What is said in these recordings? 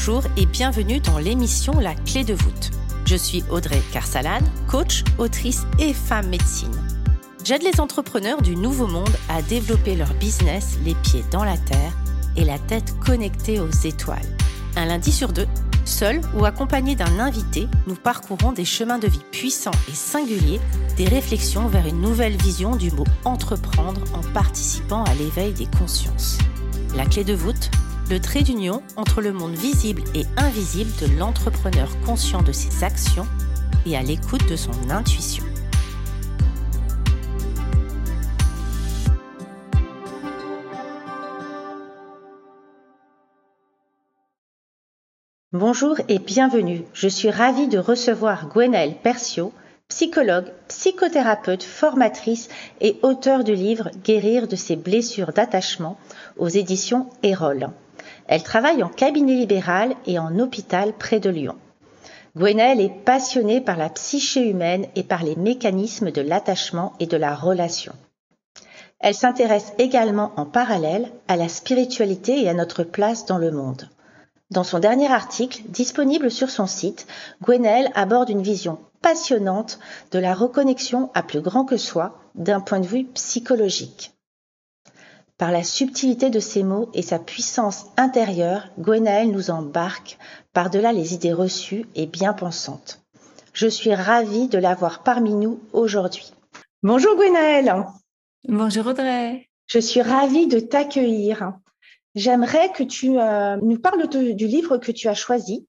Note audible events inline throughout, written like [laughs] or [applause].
Bonjour et bienvenue dans l'émission La clé de voûte. Je suis Audrey Carsalade, coach, autrice et femme médecine. J'aide les entrepreneurs du nouveau monde à développer leur business les pieds dans la terre et la tête connectée aux étoiles. Un lundi sur deux, seul ou accompagné d'un invité, nous parcourons des chemins de vie puissants et singuliers, des réflexions vers une nouvelle vision du mot entreprendre en participant à l'éveil des consciences. La clé de voûte, le trait d'union entre le monde visible et invisible de l'entrepreneur conscient de ses actions et à l'écoute de son intuition. Bonjour et bienvenue. Je suis ravie de recevoir Gwenaëlle Percio, psychologue, psychothérapeute, formatrice et auteur du livre Guérir de ses blessures d'attachement aux éditions Erol. Elle travaille en cabinet libéral et en hôpital près de Lyon. Gwenaëlle est passionnée par la psyché humaine et par les mécanismes de l'attachement et de la relation. Elle s'intéresse également en parallèle à la spiritualité et à notre place dans le monde. Dans son dernier article, disponible sur son site, Gwenaëlle aborde une vision passionnante de la reconnexion à plus grand que soi d'un point de vue psychologique. Par la subtilité de ses mots et sa puissance intérieure, Gwenaëlle nous embarque par-delà les idées reçues et bien pensantes. Je suis ravie de l'avoir parmi nous aujourd'hui. Bonjour Gwenaëlle. Bonjour Audrey. Je suis ravie de t'accueillir. J'aimerais que tu euh, nous parles du livre que tu as choisi.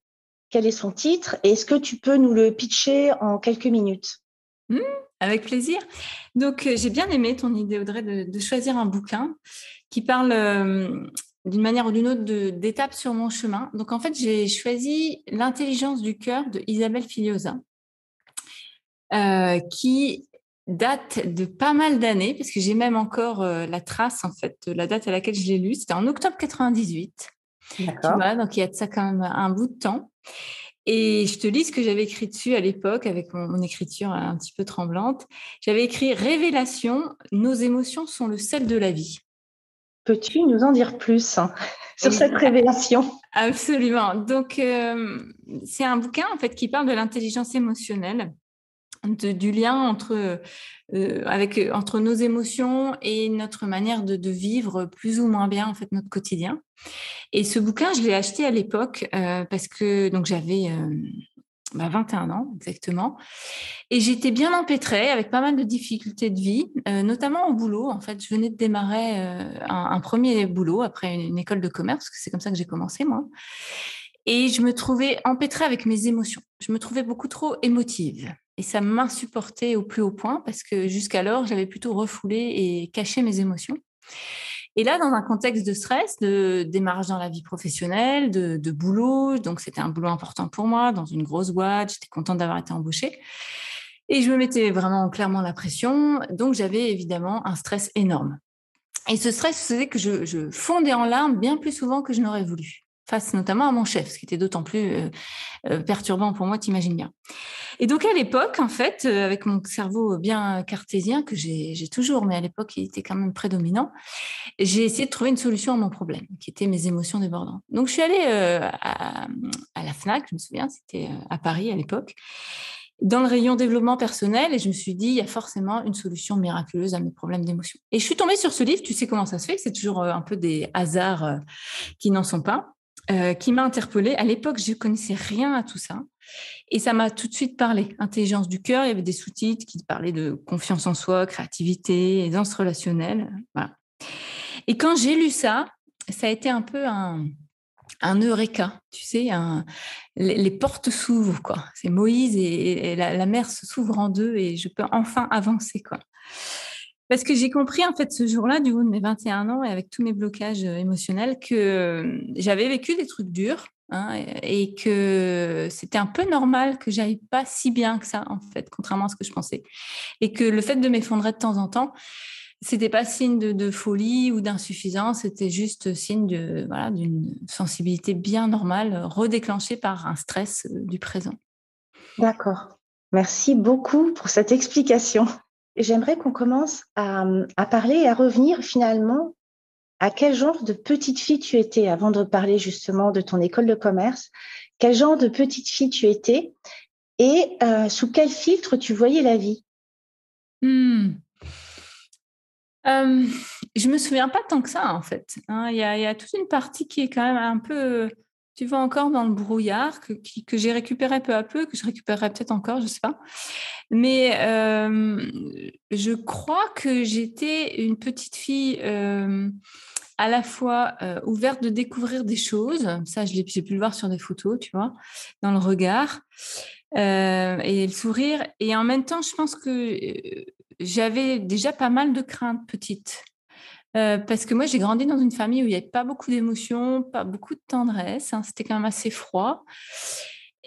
Quel est son titre et est-ce que tu peux nous le pitcher en quelques minutes? Mmh, avec plaisir. Donc, euh, j'ai bien aimé ton idée, Audrey, de, choisir un bouquin qui parle euh, d'une manière ou d'une autre d'étapes sur mon chemin. Donc, en fait, j'ai choisi L'intelligence du cœur de Isabelle Filiosa, euh, qui date de pas mal d'années, parce que j'ai même encore la trace, en fait, de la date à laquelle je l'ai lu. C'était en octobre 98. D'accord. donc, il y a de ça quand même un bout de temps. Et je te lis ce que j'avais écrit dessus à l'époque avec mon, écriture un petit peu tremblante. J'avais écrit Révélation, nos émotions sont le sel de la vie. Peux-tu nous en dire plus hein, sur cette révélation? Absolument. Donc, euh, c'est un bouquin en fait qui parle de l'intelligence émotionnelle du lien entre, euh, avec, entre nos émotions et notre manière de, vivre plus ou moins bien en fait notre quotidien. Et ce bouquin, je l'ai acheté à l'époque euh, parce que donc j'avais 21 euh, ans exactement, et j'étais bien empêtrée avec pas mal de difficultés de vie, notamment au boulot. En fait, je venais de démarrer un, premier boulot après une, école de commerce, c'est comme ça que j'ai commencé moi. Et je me trouvais empêtrée avec mes émotions. Je me trouvais beaucoup trop émotive. Et ça m'insupportait au plus haut point parce que jusqu'alors, j'avais plutôt refoulé et caché mes émotions. Et là, dans un contexte de stress, de démarrage dans la vie professionnelle, de, boulot, donc c'était un boulot important pour moi, dans une grosse boîte, j'étais contente d'avoir été embauchée. Et je me mettais vraiment clairement la pression, donc j'avais évidemment un stress énorme. Et ce stress faisait que je, je fondais en larmes bien plus souvent que je n'aurais voulu face notamment à mon chef, ce qui était d'autant plus euh, euh, perturbant pour moi, t'imagines bien. Et donc à l'époque, en fait, euh, avec mon cerveau bien cartésien, que j'ai toujours, mais à l'époque il était quand même prédominant, j'ai essayé de trouver une solution à mon problème, qui était mes émotions débordantes. Donc je suis allée à, à, la FNAC, je me souviens, c'était à Paris à l'époque, dans le rayon développement personnel et je me suis dit, il y a forcément une solution miraculeuse à mes problèmes d'émotion. Et je suis tombée sur ce livre, tu sais comment ça se fait, c'est toujours un peu des hasards qui n'en sont pas. Euh, qui m'a interpellée. À l'époque, je ne connaissais rien à tout ça. Et ça m'a tout de suite parlé. Intelligence du cœur, il y avait des sous-titres qui parlaient de confiance en soi, créativité, aisance relationnelle. Et quand j'ai lu ça, ça a été un peu un, eureka, tu sais, les, portes s'ouvrent, quoi. C'est Moïse et, la, la, mer se s'ouvre en deux et je peux enfin avancer, quoi. Parce que j'ai compris, en fait, ce jour-là, du haut de mes 21 ans et avec tous mes blocages euh, émotionnels, que euh, j'avais vécu des trucs durs hein, et que c'était un peu normal que j'aille pas si bien que ça, en fait, contrairement à ce que je pensais. Et que le fait de m'effondrer de temps en temps, c'était pas signe de, folie ou d'insuffisance, c'était juste signe de voilà d'une sensibilité bien normale, redéclenchée par un stress euh, du présent. D'accord. Merci beaucoup pour cette explication j'aimerais qu'on commence à, parler et à revenir finalement à quel genre de petite fille tu étais avant de parler justement de ton école de commerce Quel genre de petite fille tu étais et euh, sous quel filtre tu voyais la vie? Hmm. euh, Je me souviens pas tant que ça en fait. Hein. Il y, a toute une partie qui est quand même un peu, tu vois, encore dans le brouillard, que, j'ai récupéré peu à peu, que je récupérerai peut-être encore, je sais pas. Mais euh, je crois que j'étais une petite fille euh, à la fois euh, ouverte de découvrir des choses, ça j'ai pu le voir sur des photos, tu vois, dans le regard et le sourire. Et en même temps, je pense que j'avais déjà pas mal de craintes petites. Parce que moi, j'ai grandi dans une famille où il n'y avait pas beaucoup d'émotions, pas beaucoup de tendresse. Hein, C'était quand même assez froid.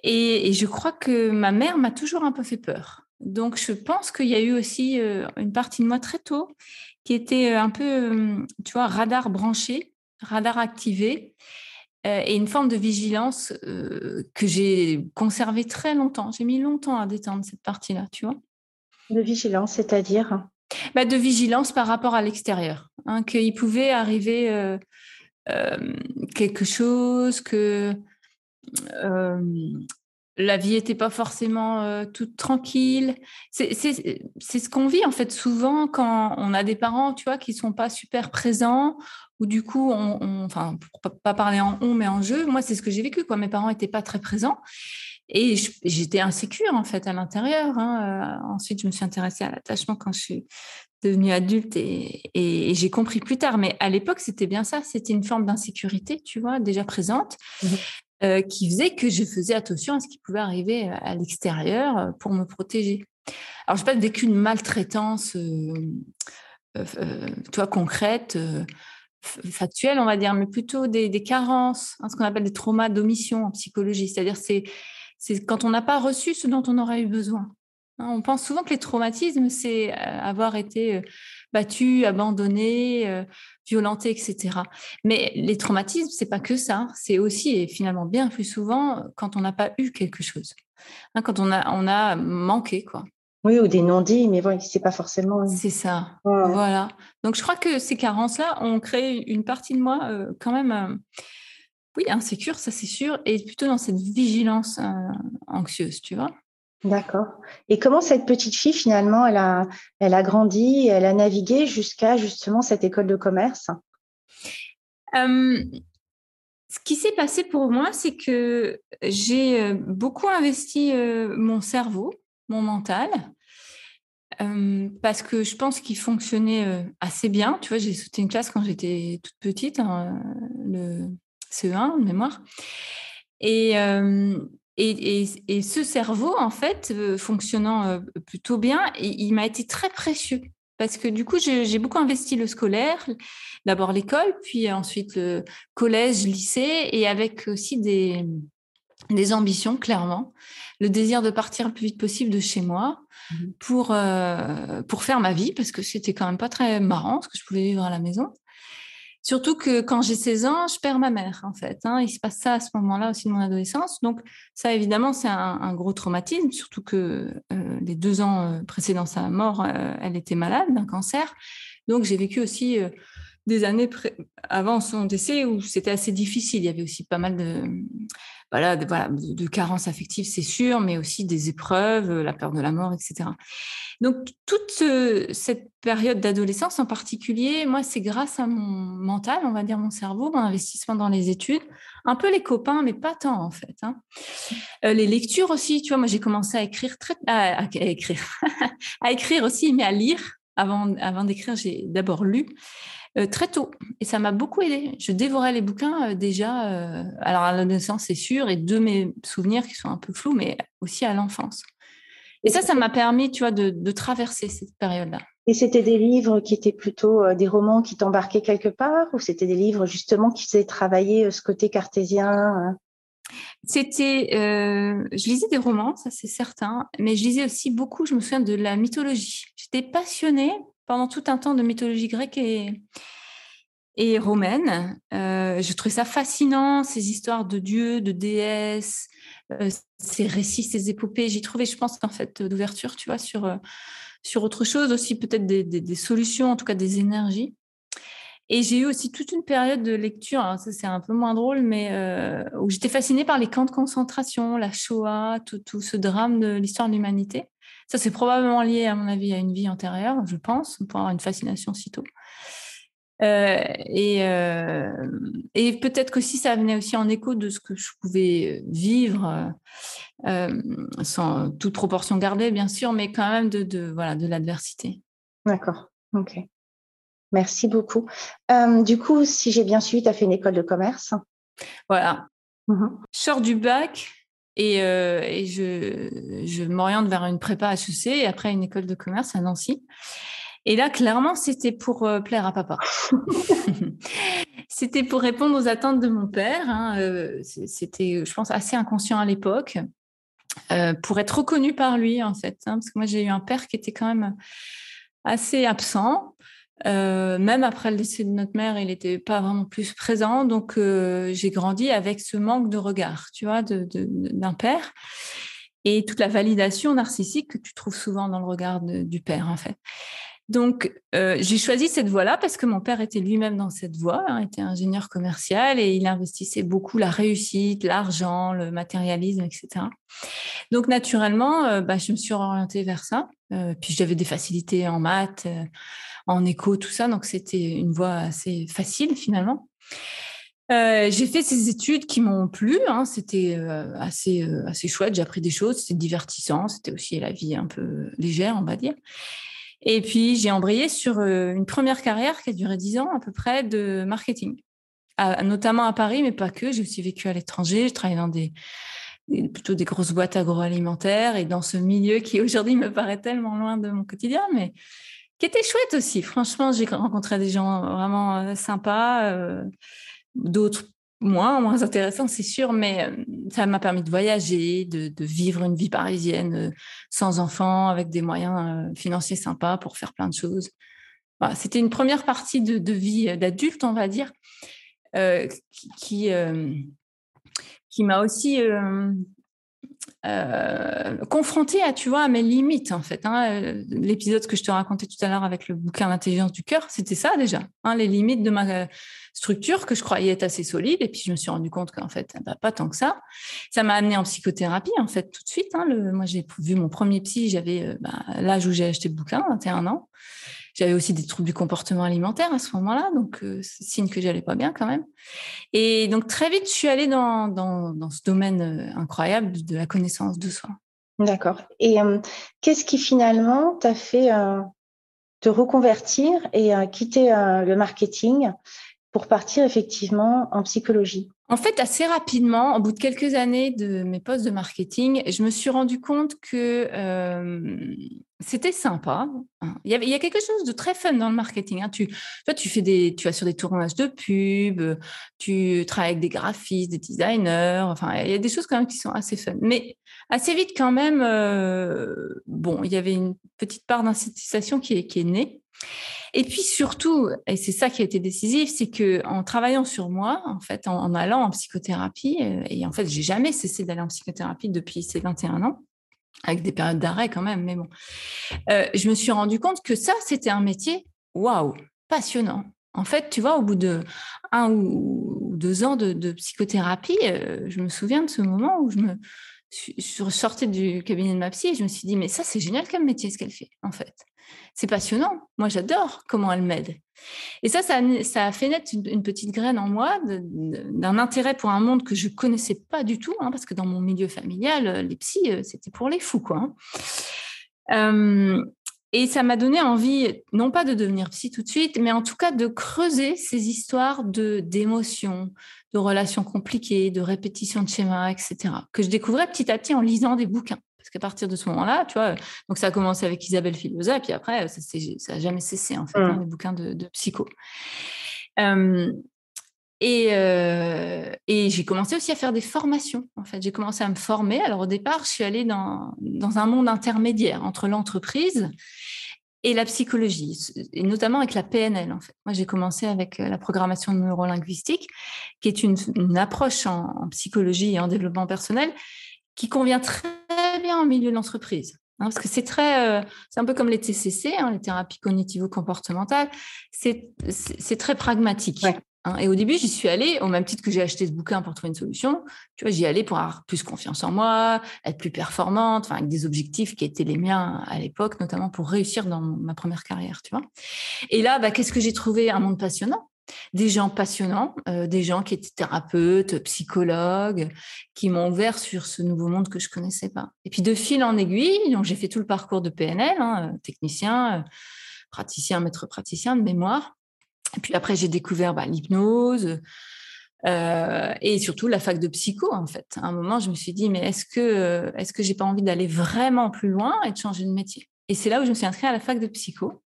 Et, je crois que ma mère m'a toujours un peu fait peur. Donc, je pense qu'il y a eu aussi une partie de moi très tôt qui était un peu, tu vois, radar branché, radar activé, et une forme de vigilance que j'ai conservée très longtemps. J'ai mis longtemps à détendre cette partie-là, tu vois. De vigilance, c'est-à-dire? Bah, De vigilance par rapport à l'extérieur. Hein, qu'il pouvait arriver quelque chose, que la vie n'était pas forcément euh, toute tranquille. C'est ce qu'on vit en fait souvent quand on a des parents, tu vois, qui sont pas super présents ou du coup, on, enfin, pour pas parler en on, mais en jeu. Moi, c'est ce que j'ai vécu. Quoi. Mes parents n'étaient pas très présents et j'étais insécure en fait à l'intérieur. Hein. Euh, ensuite, je me suis intéressée à l'attachement quand je suis devenue adulte et, et, j'ai compris plus tard. Mais à l'époque, c'était bien ça. C'était une forme d'insécurité, tu vois, déjà présente. Mmh euh, qui faisait que je faisais attention à ce qui pouvait arriver euh, à l'extérieur pour me protéger. Alors, je n'ai pas vécu une maltraitance, toi, concrète, factuelle, on va dire, mais plutôt des, carences, hein, ce qu'on appelle des traumas d'omission en psychologie. C'est-à-dire, c'est, c'est quand on n'a pas reçu ce dont on aurait eu besoin. Hein, on pense souvent que les traumatismes, c'est avoir été battu, abandonné, violenté, etc. Mais les traumatismes, c'est pas que ça. C'est aussi, et finalement bien plus souvent, quand on n'a pas eu quelque chose. Hein, quand on a, on a manqué, quoi. Oui, ou des non-dits, mais bon, c'est pas forcément. C'est ça. Voilà. Donc, je crois que ces carences-là ont créé une partie de moi quand même, oui, insécure, ça c'est sûr, et plutôt dans cette vigilance anxieuse, tu vois. D'accord. Et comment cette petite fille, finalement, elle a, elle a grandi, elle a navigué jusqu'à justement cette école de commerce? Ce qui s'est passé pour moi, c'est que j'ai beaucoup investi mon cerveau, mon mental, parce que je pense qu'il fonctionnait assez bien. Tu vois, j'ai sauté une classe quand j'étais toute petite, hein, le CE1 de mémoire. Et, et, ce cerveau, en fait, euh, fonctionnant euh, plutôt bien, il, m'a été très précieux. Parce que du coup, j'ai beaucoup investi le scolaire, d'abord l'école, puis ensuite le collège, lycée, et avec aussi des, des ambitions, clairement. Le désir de partir le plus vite possible de chez moi mmh pour, euh, pour faire ma vie, parce que c'était quand même pas très marrant, ce que je pouvais vivre à la maison. Surtout que quand j'ai 16 ans, je perds ma mère, en fait. Hein. Il se passe ça à ce moment-là aussi de mon adolescence. Donc, ça, évidemment, c'est un, gros traumatisme, surtout que euh, les deux ans euh, précédant sa mort, euh, elle était malade d'un cancer. Donc, j'ai vécu aussi des années avant son décès où c'était assez difficile. Il y avait aussi pas mal de, voilà, de, voilà, de, carences affectives, c'est sûr, mais aussi des épreuves, la peur de la mort, etc. Donc, toute cette période d'adolescence en particulier, moi, c'est grâce à mon mental, on va dire mon cerveau, mon investissement dans les études, un peu les copains, mais pas tant en fait. Hein. Euh, les lectures aussi, tu vois, moi, j'ai commencé à écrire très, à, écrire, [laughs] à écrire aussi, mais à lire. Avant, avant d'écrire, j'ai d'abord lu. Euh, très tôt. Et ça m'a beaucoup aidé. Je dévorais les bouquins euh, déjà, euh, alors à l'adolescence, c'est sûr, et de mes souvenirs qui sont un peu flous, mais aussi à l'enfance. Et ça, ça m'a permis, tu vois, de, traverser cette période-là. Et c'était des livres qui étaient plutôt des romans qui t'embarquaient quelque part, ou c'était des livres justement qui faisaient travailler ce côté cartésien hein? C'était, je lisais des romans, ça c'est certain, mais je lisais aussi beaucoup. Je me souviens de la mythologie. J'étais passionnée pendant tout un temps de mythologie grecque et, romaine. Euh, je trouvais ça fascinant, ces histoires de dieux, de déesses, euh, ces récits, ces épopées. J'y trouvais, je pense, en fait, d'ouverture, tu vois, sur, euh, sur autre chose aussi, peut-être des, solutions, en tout cas des énergies. Et j'ai eu aussi toute une période de lecture, hein, ça c'est un peu moins drôle, mais où j'étais fascinée par les camps de concentration, la Shoah, tout ce drame de l'histoire de l'humanité. Ça, c'est probablement lié, à mon avis, à une vie antérieure, je pense, pour avoir une fascination si tôt. Euh, et, euh, et peut-être qu'aussi ça venait aussi en écho de ce que je pouvais vivre, euh, sans toute proportion gardée, bien sûr, mais quand même de, de voilà de l'adversité. D'accord. Ok. Merci beaucoup. du coup, si j'ai bien suivi, tu as fait une école de commerce. Voilà. Je sors du bac et, et je, je m'oriente vers une prépa HEC et après une école de commerce à Nancy. Et là, clairement, c'était pour euh, plaire à papa. [laughs] c'était pour répondre aux attentes de mon père. Hein, euh, c'était, je pense, assez inconscient à l'époque. Euh, pour être reconnu par lui, en fait. Hein, parce que moi, j'ai eu un père qui était quand même assez absent. Même après le décès de notre mère, il n'était pas vraiment plus présent. Donc, j'ai grandi avec ce manque de regard, tu vois, d'un de, d'un père. Et toute la validation narcissique que tu trouves souvent dans le regard du père, en fait. Donc, euh, j'ai choisi cette voie-là parce que mon père était lui-même dans cette voie, hein, était ingénieur commercial et il investissait beaucoup la réussite, l'argent, le matérialisme, etc. Donc, naturellement, euh, bah, je me suis orientée vers ça. Euh, puis, j'avais des facilités en maths, en éco, tout ça. Donc, c'était une voie assez facile finalement. j'ai fait ces études qui m'ont plu, hein, c'était assez, assez chouette, j'ai appris des choses, c'était divertissant, c'était aussi la vie un peu légère, on va dire. Et puis, j'ai embrayé sur euh, une première carrière qui a duré dix ans à peu près de marketing, notamment à Paris, mais pas que. J'ai aussi vécu à l'étranger. Je travaillé dans des, plutôt des grosses boîtes agroalimentaires et dans ce milieu qui aujourd'hui me paraît tellement loin de mon quotidien, mais qui était chouette aussi. Franchement, j'ai rencontré des gens vraiment euh, sympas, euh, d'autres moins, moins intéressant, c'est sûr, mais euh, ça m'a permis de voyager, de, vivre une vie parisienne sans enfants, avec des moyens financiers sympas pour faire plein de choses. C'était une première partie de, vie d'adulte, on va dire, qui, qui, m'a aussi confrontée à, tu vois, à mes limites, en fait. Hein. L'épisode que je te racontais tout à l'heure avec le bouquin L'intelligence du cœur, c'était ça déjà, hein, les limites de ma structure que je croyais être assez solide. Et puis, je me suis rendu compte qu'en fait, bah, pas tant que ça. Ça m'a amené en psychothérapie, en fait, tout de suite. Hein. Moi, j'ai vu mon premier psy, j'avais euh, bah, l'âge où j'ai acheté le bouquin, 21 ans. J'avais aussi des troubles du comportement alimentaire à ce moment-là, donc euh, signe que j'allais pas bien quand même. Et donc très vite, je suis allée dans, dans, dans ce domaine euh, incroyable de la connaissance de soi. D'accord. Et qu'est-ce qui finalement t'a fait te reconvertir et quitter le marketing pour partir effectivement en psychologie En fait, assez rapidement, au bout de quelques années de mes postes de marketing, je me suis rendu compte que euh, c'était sympa. Il y, il y a quelque chose de très fun dans le marketing. Hein. Tu, toi, tu fais des, tu vas sur des tournages de pubs, tu travailles avec des graphistes, des designers. Enfin, il y a des choses quand même qui sont assez fun. Mais assez vite, quand même, euh, bon, il y avait une petite part est, qui est née. Et puis surtout, et c'est ça qui a été décisif, c'est que en travaillant sur moi, en fait, en, allant en psychothérapie, euh, et en fait, j'ai jamais cessé d'aller en psychothérapie depuis ces 21 ans, avec des périodes d'arrêt quand même, mais bon, euh, je me suis rendu compte que ça, c'était un métier, waouh, passionnant. En fait, tu vois, au bout de un ou deux ans de, psychothérapie, euh, je me souviens de ce moment où je me je suis sortie du cabinet de ma psy et je me suis dit, mais ça, c'est génial comme métier, ce qu'elle fait, en fait c'est passionnant. Moi, j'adore comment elle m'aide. Et ça, ça, a fait naître une, petite graine en moi d'un intérêt pour un monde que je connaissais pas du tout, hein, parce que dans mon milieu familial, euh, les psys, euh, c'était pour les fous, quoi. Hein. Euh, et ça m'a donné envie, non pas de devenir psy tout de suite, mais en tout cas de creuser ces histoires de d'émotions, de relations compliquées, de répétitions de schémas, etc., que je découvrais petit à petit en lisant des bouquins. Parce qu'à partir de ce moment-là, tu vois, donc ça a commencé avec Isabelle Filosa, et puis après, ça n'a jamais cessé, en fait, mmh. hein, les bouquins de, psycho. Et, euh, et j'ai commencé aussi à faire des formations. En fait, j'ai commencé à me former. Alors au départ, je suis allée dans, un monde intermédiaire entre l'entreprise et la psychologie, et notamment avec la PNL. En fait, moi, j'ai commencé avec euh, la programmation neurolinguistique, qui est une, approche en, psychologie et en développement personnel qui convient très bien au milieu de l'entreprise. parce que c'est très, c'est un peu comme les TCC, hein, les thérapies cognitivo-comportementales. C'est très pragmatique. Hein. Et au début, j'y suis allée, au même titre que j'ai acheté ce bouquin pour trouver une solution. Tu vois, j'y allais pour avoir plus confiance en moi, être plus performante, enfin, avec des objectifs qui étaient les miens à l'époque, notamment pour réussir dans ma première carrière, tu vois. Et là, bah, qu'est-ce que j'ai trouvé? Un monde passionnant. Des gens passionnants, euh, des gens qui étaient thérapeutes, psychologues, qui m'ont ouvert sur ce nouveau monde que je connaissais pas. Et puis de fil en aiguille, donc j'ai fait tout le parcours de PNL, hein, technicien, euh, praticien, maître praticien de mémoire. Et puis après, j'ai découvert bah, l'hypnose euh, et surtout la fac de psycho, en fait. À un moment, je me suis dit, mais est-ce que, est-ce que j'ai pas envie d'aller vraiment plus loin et de changer de métier? Et c'est là où je me suis inscrite à la fac de psycho.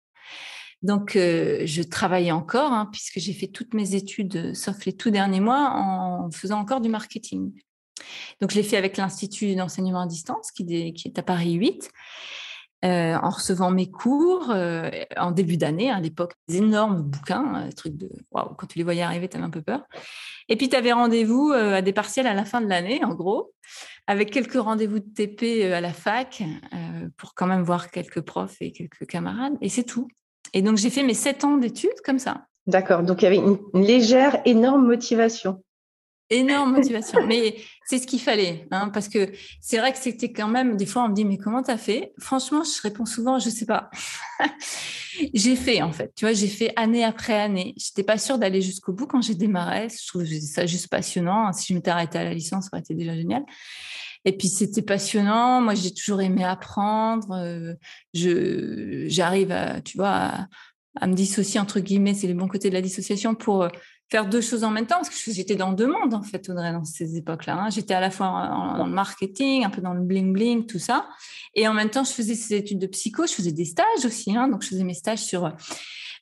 Donc, euh, je travaillais encore, hein, puisque j'ai fait toutes mes études, sauf les tout derniers mois, en faisant encore du marketing. Donc, je l'ai fait avec l'Institut d'enseignement à distance, qui est à Paris 8. Euh, en recevant mes cours euh, en début d'année, à l'époque, des énormes bouquins, des trucs de waouh, quand tu les voyais arriver, tu avais un peu peur. Et puis, tu rendez-vous euh, à des partiels à la fin de l'année, en gros, avec quelques rendez-vous de TP à la fac pour quand même voir quelques profs et quelques camarades, et c'est tout. Et donc, j'ai fait mes sept ans d'études comme ça. D'accord, donc il y avait une légère, énorme motivation. Énorme motivation, mais c'est ce qu'il fallait, hein, parce que c'est vrai que c'était quand même, des fois on me dit, mais comment tu as fait? Franchement, je réponds souvent, je sais pas. [laughs] j'ai fait en fait, tu vois, j'ai fait année après année. J'étais pas sûre d'aller jusqu'au bout quand j'ai démarré. Je trouve ça juste passionnant. Si je m'étais arrêtée à la licence, ça aurait été déjà génial. Et puis c'était passionnant. Moi, j'ai toujours aimé apprendre. Euh, je j'arrive à, tu vois, à, me dissocier entre guillemets, c'est les bons côtés de la dissociation pour faire deux choses en même temps, parce que j'étais dans deux mondes, en fait, Audrey, dans ces époques-là. Hein. J'étais à la fois en, marketing, un peu dans le bling-bling, tout ça. Et en même temps, je faisais ces études de psycho, je faisais des stages aussi. Hein. donc, je faisais mes stages sur euh,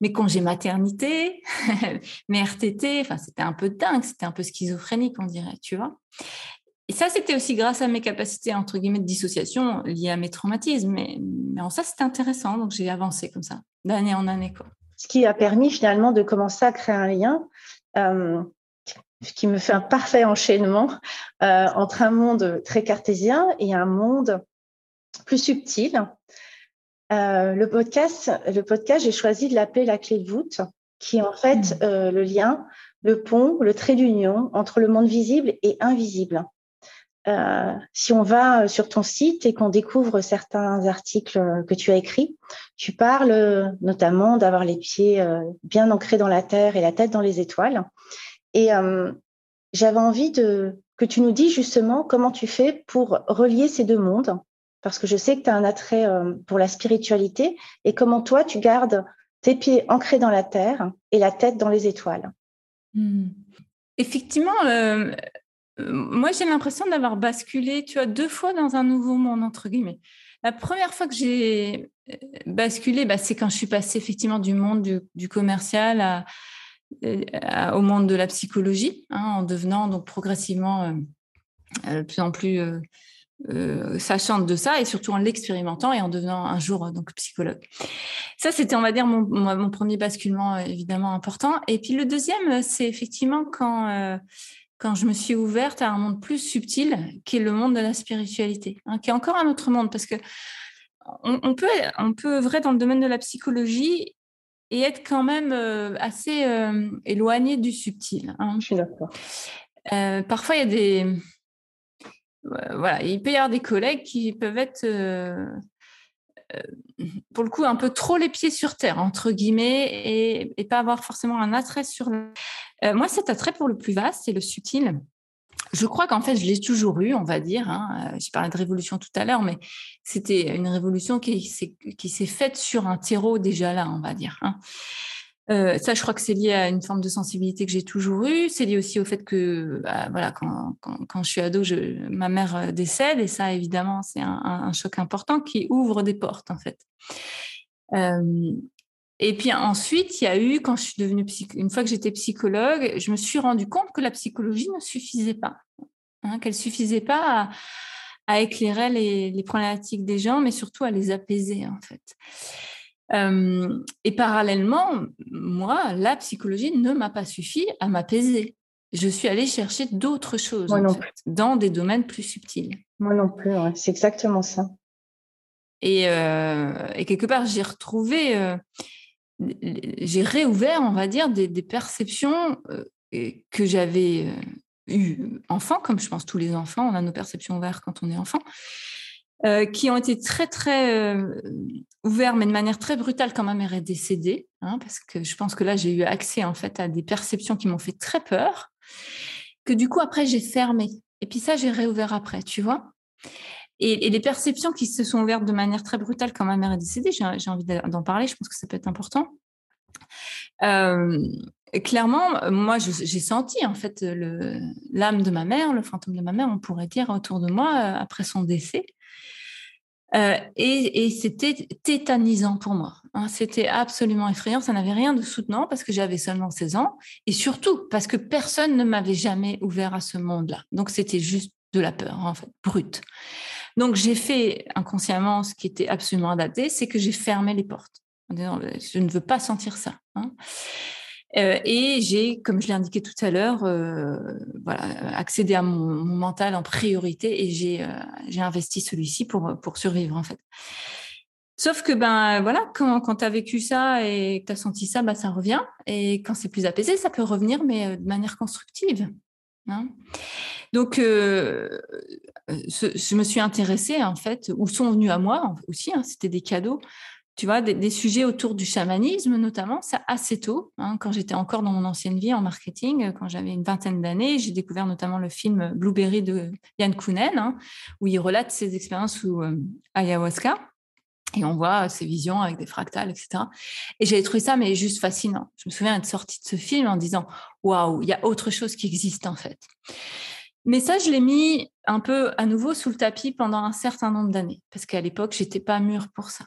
mes congés maternité, [laughs] mes RTT. Enfin, c'était un peu dingue, c'était un peu schizophrénique, on dirait, tu vois. Et ça, c'était aussi grâce à mes capacités, entre guillemets, de dissociation liées à mes traumatismes. Mais, mais en ça, c'était intéressant. Donc, j'ai avancé comme ça, d'année en année, quoi ce qui a permis finalement de commencer à créer un lien qui me fait un parfait enchaînement euh, entre un monde très cartésien et un monde plus subtil. Euh, le podcast, le podcast, j'ai choisi de l'appeler la clé de voûte, qui est en fait mmh. le lien, le pont, le trait d'union entre le monde visible et invisible. Euh, si on va sur ton site et qu'on découvre certains articles que tu as écrits, tu parles notamment d'avoir les pieds euh, bien ancrés dans la terre et la tête dans les étoiles. Et euh, j'avais envie de que tu nous dises justement comment tu fais pour relier ces deux mondes, parce que je sais que tu as un attrait pour la spiritualité, et comment toi tu gardes tes pieds ancrés dans la terre et la tête dans les étoiles. Hmm. Effectivement, euh, moi, j'ai l'impression d'avoir basculé, tu vois, deux fois dans un nouveau monde, entre guillemets. La première fois que j'ai euh, basculé, bah, c'est quand je suis passée effectivement du monde du, commercial euh, au monde de la psychologie, hein, en devenant donc progressivement de plus en plus sachante de ça et surtout en l'expérimentant et en devenant un jour donc psychologue. Ça, c'était, on va dire, mon, mon, premier basculement évidemment important. Et puis le deuxième, c'est effectivement quand quand je me suis ouverte à un monde plus subtil, qui est le monde de la spiritualité, hein, qui est encore un autre monde, parce que on, peut, on peut œuvrer dans le domaine de la psychologie et être quand même euh, assez euh, éloigné du subtil. Hein. Je suis d'accord. Euh, parfois, il y a des... Voilà, il peut y avoir des collègues qui peuvent être pour le coup, un peu trop les pieds sur terre, entre guillemets, et, pas avoir forcément un attrait sur euh, moi, cet attrait pour le plus vaste, c'est le subtil. Je crois qu'en fait, je l'ai toujours eu, on va dire. Hein. Euh, j'ai parlé de révolution tout à l'heure, mais c'était une révolution qui s'est faite sur un terreau déjà là, on va dire. Hein. Euh, ça, je crois que c'est lié à une forme de sensibilité que j'ai toujours eue. C'est lié aussi au fait que, bah, voilà, quand, je suis ado, je, ma mère décède, et ça, évidemment, c'est un, choc important qui ouvre des portes, en fait. Et puis ensuite, il y a eu, quand je suis devenue une fois que j'étais psychologue, je me suis rendu compte que la psychologie ne suffisait pas, hein, qu'elle suffisait pas à, éclairer les, problématiques des gens, mais surtout à les apaiser en fait. Euh, et parallèlement, moi, la psychologie ne m'a pas suffi à m'apaiser. Je suis allée chercher d'autres choses dans des domaines plus subtils. Moi non plus, c'est exactement ça. Et, quelque part, j'ai retrouvé, j'ai réouvert, on va dire, des, perceptions que j'avais eues enfant, comme je pense tous les enfants, on a nos perceptions ouvertes quand on est enfant, qui ont été très, très ouvertes, mais de manière très brutale quand ma mère est décédée, hein, parce que je pense que là, j'ai eu accès en fait à des perceptions qui m'ont fait très peur, que du coup, après, j'ai fermé. Et puis ça, j'ai réouvert après, tu vois. Et, les perceptions qui se sont ouvertes de manière très brutale quand ma mère est décédée, j'ai envie d'en parler, je pense que ça peut être important. Euh, clairement, moi, j'ai senti en fait l'âme de ma mère, le fantôme de ma mère, on pourrait dire, autour de moi euh, après son décès. Euh, et, c'était tétanisant pour moi. Hein. C'était absolument effrayant. Ça n'avait rien de soutenant parce que j'avais seulement 16 ans et surtout parce que personne ne m'avait jamais ouvert à ce monde-là. Donc c'était juste de la peur, en fait, brute. Donc j'ai fait inconsciemment ce qui était absolument adapté, c'est que j'ai fermé les portes en disant je ne veux pas sentir ça. Hein. Euh, et j'ai, comme je l'ai indiqué tout à l'heure, euh, accédé à mon, mental en priorité et j'ai euh, investi celui-ci pour, pour survivre en fait. Sauf que ben voilà, quand, quand tu as vécu ça et que tu as senti ça, ben, ça revient. Et quand c'est plus apaisé, ça peut revenir, mais de manière constructive. Hein. Donc, je me suis intéressée en fait, ou sont venus à moi aussi, hein, c'était des cadeaux, tu vois, des, sujets autour du chamanisme notamment, ça assez tôt, hein, quand j'étais encore dans mon ancienne vie en marketing, quand j'avais une vingtaine d'années, j'ai découvert notamment le film Blueberry de Yann Kounen, hein, où il relate ses expériences sous euh, ayahuasca. Et on voit ses visions avec des fractales, etc. Et j'avais trouvé ça, mais juste fascinant. Je me souviens être sortie de ce film en disant, waouh, il y a autre chose qui existe en fait. Mais ça, je l'ai mis un peu à nouveau sous le tapis pendant un certain nombre d'années, parce qu'à l'époque, j'étais pas mûre pour ça.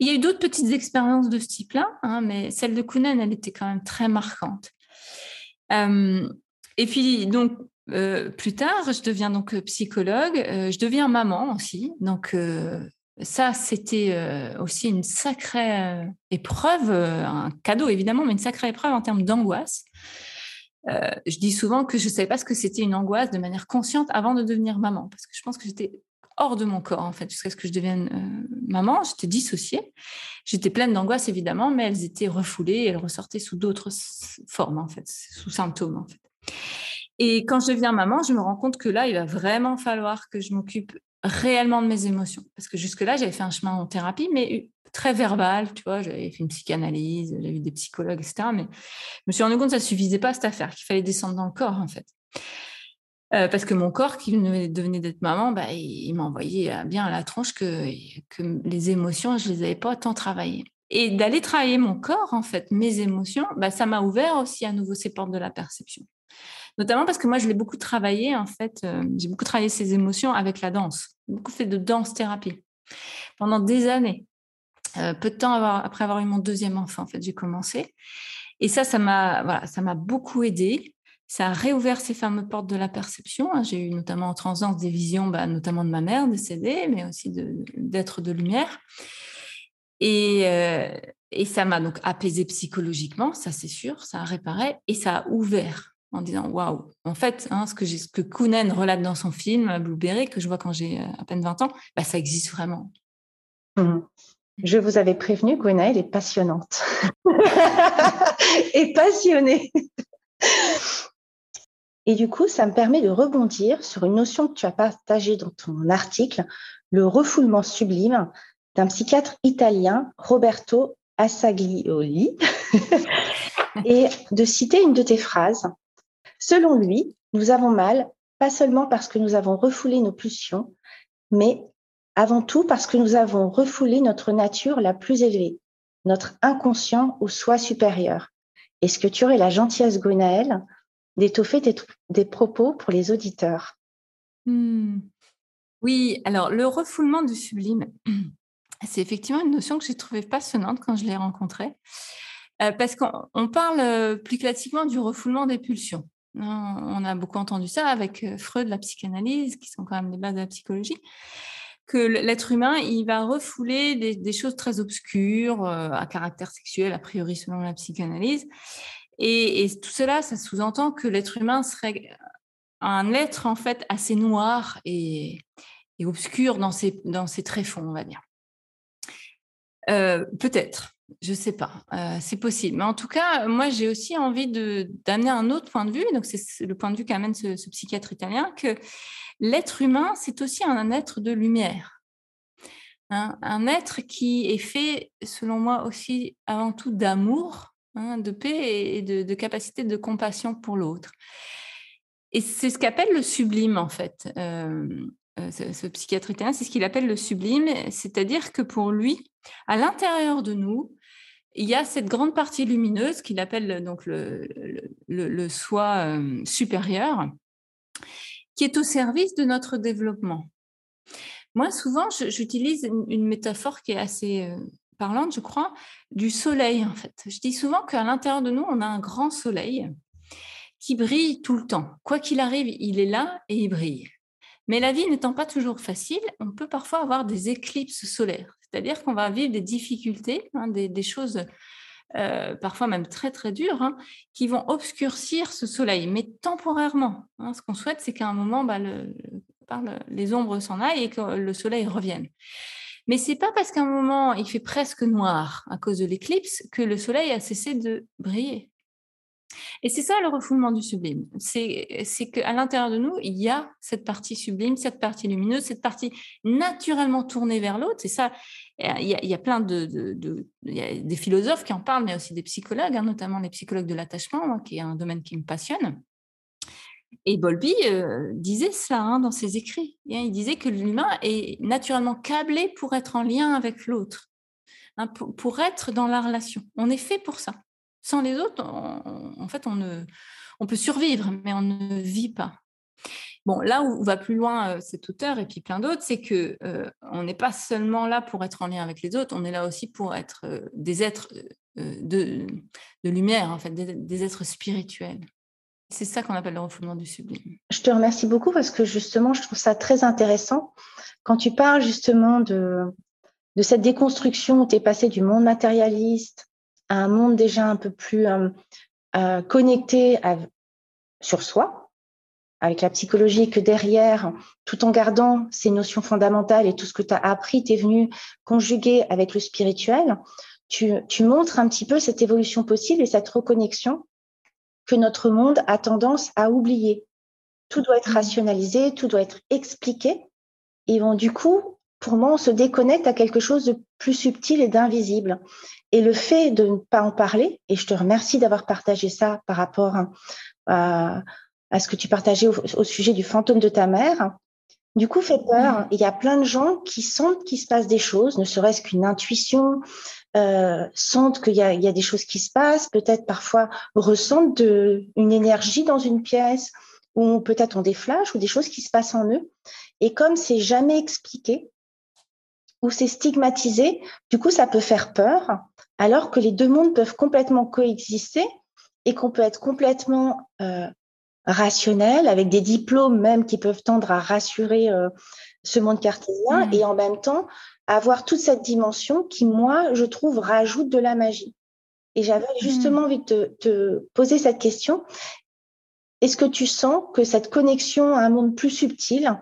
Il y a eu d'autres petites expériences de ce type-là, hein, mais celle de Kounen, elle était quand même très marquante. Euh, et puis, donc, euh, plus tard, je deviens donc psychologue, euh, je deviens maman aussi. Donc, ça, c'était aussi une sacrée épreuve, un cadeau évidemment, mais une sacrée épreuve en termes d'angoisse. je dis souvent que je ne savais pas ce que c'était une angoisse de manière consciente avant de devenir maman, parce que je pense que j'étais hors de mon corps, en fait, jusqu'à ce que je devienne euh, maman. J'étais dissociée. J'étais pleine d'angoisse, évidemment, mais elles étaient refoulées elles ressortaient sous d'autres formes, en fait, sous symptômes, en fait. Et quand je deviens maman, je me rends compte que là, il va vraiment falloir que je m'occupe réellement de mes émotions. Parce que jusque-là, j'avais fait un chemin en thérapie, mais très verbal, tu vois, j'avais fait une psychanalyse, j'avais eu des psychologues, etc. Mais je me suis rendu compte que ça ne suffisait pas cette affaire, qu'il fallait descendre dans le corps, en fait. Euh, parce que mon corps, qui devenait d'être maman, bah, il, m'envoyait bien à la tronche que, les émotions, je ne les avais pas tant travaillées. Et d'aller travailler mon corps, en fait, mes émotions, bah, ça m'a ouvert aussi à nouveau ces portes de la perception. Notamment parce que moi, je l'ai beaucoup travaillé, en fait, euh, j'ai beaucoup travaillé ces émotions avec la danse, beaucoup fait de danse-thérapie pendant des années. Euh, peu de temps après avoir eu mon deuxième enfant, en fait, j'ai commencé. Et ça, ça m'a voilà, beaucoup aidé ça a réouvert ces fameuses portes de la perception. Hein. J'ai eu notamment en transence des visions, bah, notamment de ma mère décédée, mais aussi d'êtres de, lumière. Et, euh, et ça m'a donc apaisé psychologiquement, ça c'est sûr, ça a réparé, et ça a ouvert en disant waouh, en fait, hein, ce que, ce que Kounen relate dans son film Blueberry, que je vois quand j'ai euh, à peine 20 ans, bah, ça existe vraiment. Mmh. Je vous avais prévenu, elle est passionnante [laughs] et passionnée. Et du coup, ça me permet de rebondir sur une notion que tu as partagée dans ton article, le refoulement sublime d'un psychiatre italien, Roberto Assaglioli, [laughs] et de citer une de tes phrases. Selon lui, nous avons mal, pas seulement parce que nous avons refoulé nos pulsions, mais avant tout parce que nous avons refoulé notre nature la plus élevée, notre inconscient ou soi supérieur. Est-ce que tu aurais la gentillesse, Gwenaël, d'étoffer des, propos pour les auditeurs. Hmm. Oui, alors le refoulement du sublime, [clears throat] c'est effectivement une notion que j'ai trouvée passionnante quand je l'ai rencontrée, euh, parce qu'on parle euh, plus classiquement du refoulement des pulsions. On a beaucoup entendu ça avec euh, Freud, la psychanalyse, qui sont quand même les bases de la psychologie, que l'être humain, il va refouler des choses très obscures à caractère sexuel, a priori selon la psychanalyse, et, tout cela, ça sous-entend que l'être humain serait un être en fait assez noir et, obscur dans ses, dans ses tréfonds, on va dire. Peut-être. Je ne sais pas, c'est possible. Mais en tout cas, moi, j'ai aussi envie d'amener un autre point de vue. Donc, c'est le point de vue qu'amène ce, psychiatre italien, que l'être humain, c'est aussi un être de lumière. Un être qui est fait, selon moi, aussi avant tout d'amour, hein, de paix et de, capacité de compassion pour l'autre. Et c'est ce qu'appelle le sublime, en fait. Euh, euh, ce, psychiatre italien, c'est ce qu'il appelle le sublime, c'est-à-dire que pour lui, à l'intérieur de nous, il y a cette grande partie lumineuse qu'il appelle donc le, soi euh, supérieur, qui est au service de notre développement. Moi, souvent, j'utilise une, métaphore qui est assez euh, parlante, je crois, du soleil, en fait. Je dis souvent qu'à l'intérieur de nous, on a un grand soleil qui brille tout le temps. Quoi qu'il arrive, il est là et il brille. Mais la vie n'étant pas toujours facile, on peut parfois avoir des éclipses solaires, c'est-à-dire qu'on va vivre des difficultés, hein, des, choses euh, parfois même très très dures, hein, qui vont obscurcir ce soleil, mais temporairement. Hein. ce qu'on souhaite, c'est qu'à un moment, bah, le, les ombres s'en aillent et que le soleil revienne. Mais c'est pas parce qu'à un moment il fait presque noir à cause de l'éclipse que le soleil a cessé de briller. Et c'est ça le refoulement du sublime. C'est qu'à l'intérieur de nous, il y a cette partie sublime, cette partie lumineuse, cette partie naturellement tournée vers l'autre. C'est ça. Il y, a, plein de, des philosophes qui en parlent, mais aussi des psychologues, hein, notamment les psychologues de l'attachement, qui est un domaine qui me passionne. Et Bolby euh, disait ça hein, dans ses écrits. Il disait que l'humain est naturellement câblé pour être en lien avec l'autre, hein, pour, être dans la relation. On est fait pour ça. Sans les autres, en fait, on, ne, on peut survivre, mais on ne vit pas. Bon, là où va plus loin euh, cet auteur et puis plein d'autres, c'est que euh, on n'est pas seulement là pour être en lien avec les autres, on est là aussi pour être des êtres de, de, lumière, en fait, des êtres spirituels. C'est ça qu'on appelle le refoulement du sublime. Je te remercie beaucoup parce que justement, je trouve ça très intéressant. Quand tu parles justement de, cette déconstruction où tu es passé du monde matérialiste à un monde déjà un peu plus euh, euh, connecté sur soi, avec la psychologie que derrière, tout en gardant ces notions fondamentales et tout ce que tu as appris, tu es venu conjuguer avec le spirituel, tu, tu montres un petit peu cette évolution possible et cette reconnexion que notre monde a tendance à oublier. Tout doit être mmh. rationalisé, tout doit être expliqué. Et bon, du coup, pour moi, on se déconnecte à quelque chose de plus subtil et d'invisible. Et le fait de ne pas en parler, et je te remercie d'avoir partagé ça par rapport à, ce que tu partageais au, sujet du fantôme de ta mère, du coup, fait peur. Mmh. Il y a plein de gens qui sentent qu'il se passe des choses, ne serait-ce qu'une intuition, euh, sentent qu'il y, a, des choses qui se passent, peut-être parfois ressentent de, une énergie dans une pièce, ou peut-être ont des flashs ou des choses qui se passent en eux. Et comme c'est jamais expliqué, ou c'est stigmatisé, du coup, ça peut faire peur, alors que les deux mondes peuvent complètement coexister et qu'on peut être complètement euh, rationnel, avec des diplômes même qui peuvent tendre à rassurer euh, ce monde cartésien, mmh. et en même temps avoir toute cette dimension qui, moi, je trouve, rajoute de la magie. Et j'avais mmh. justement envie de te, poser cette question. Est-ce que tu sens que cette connexion à un monde plus subtil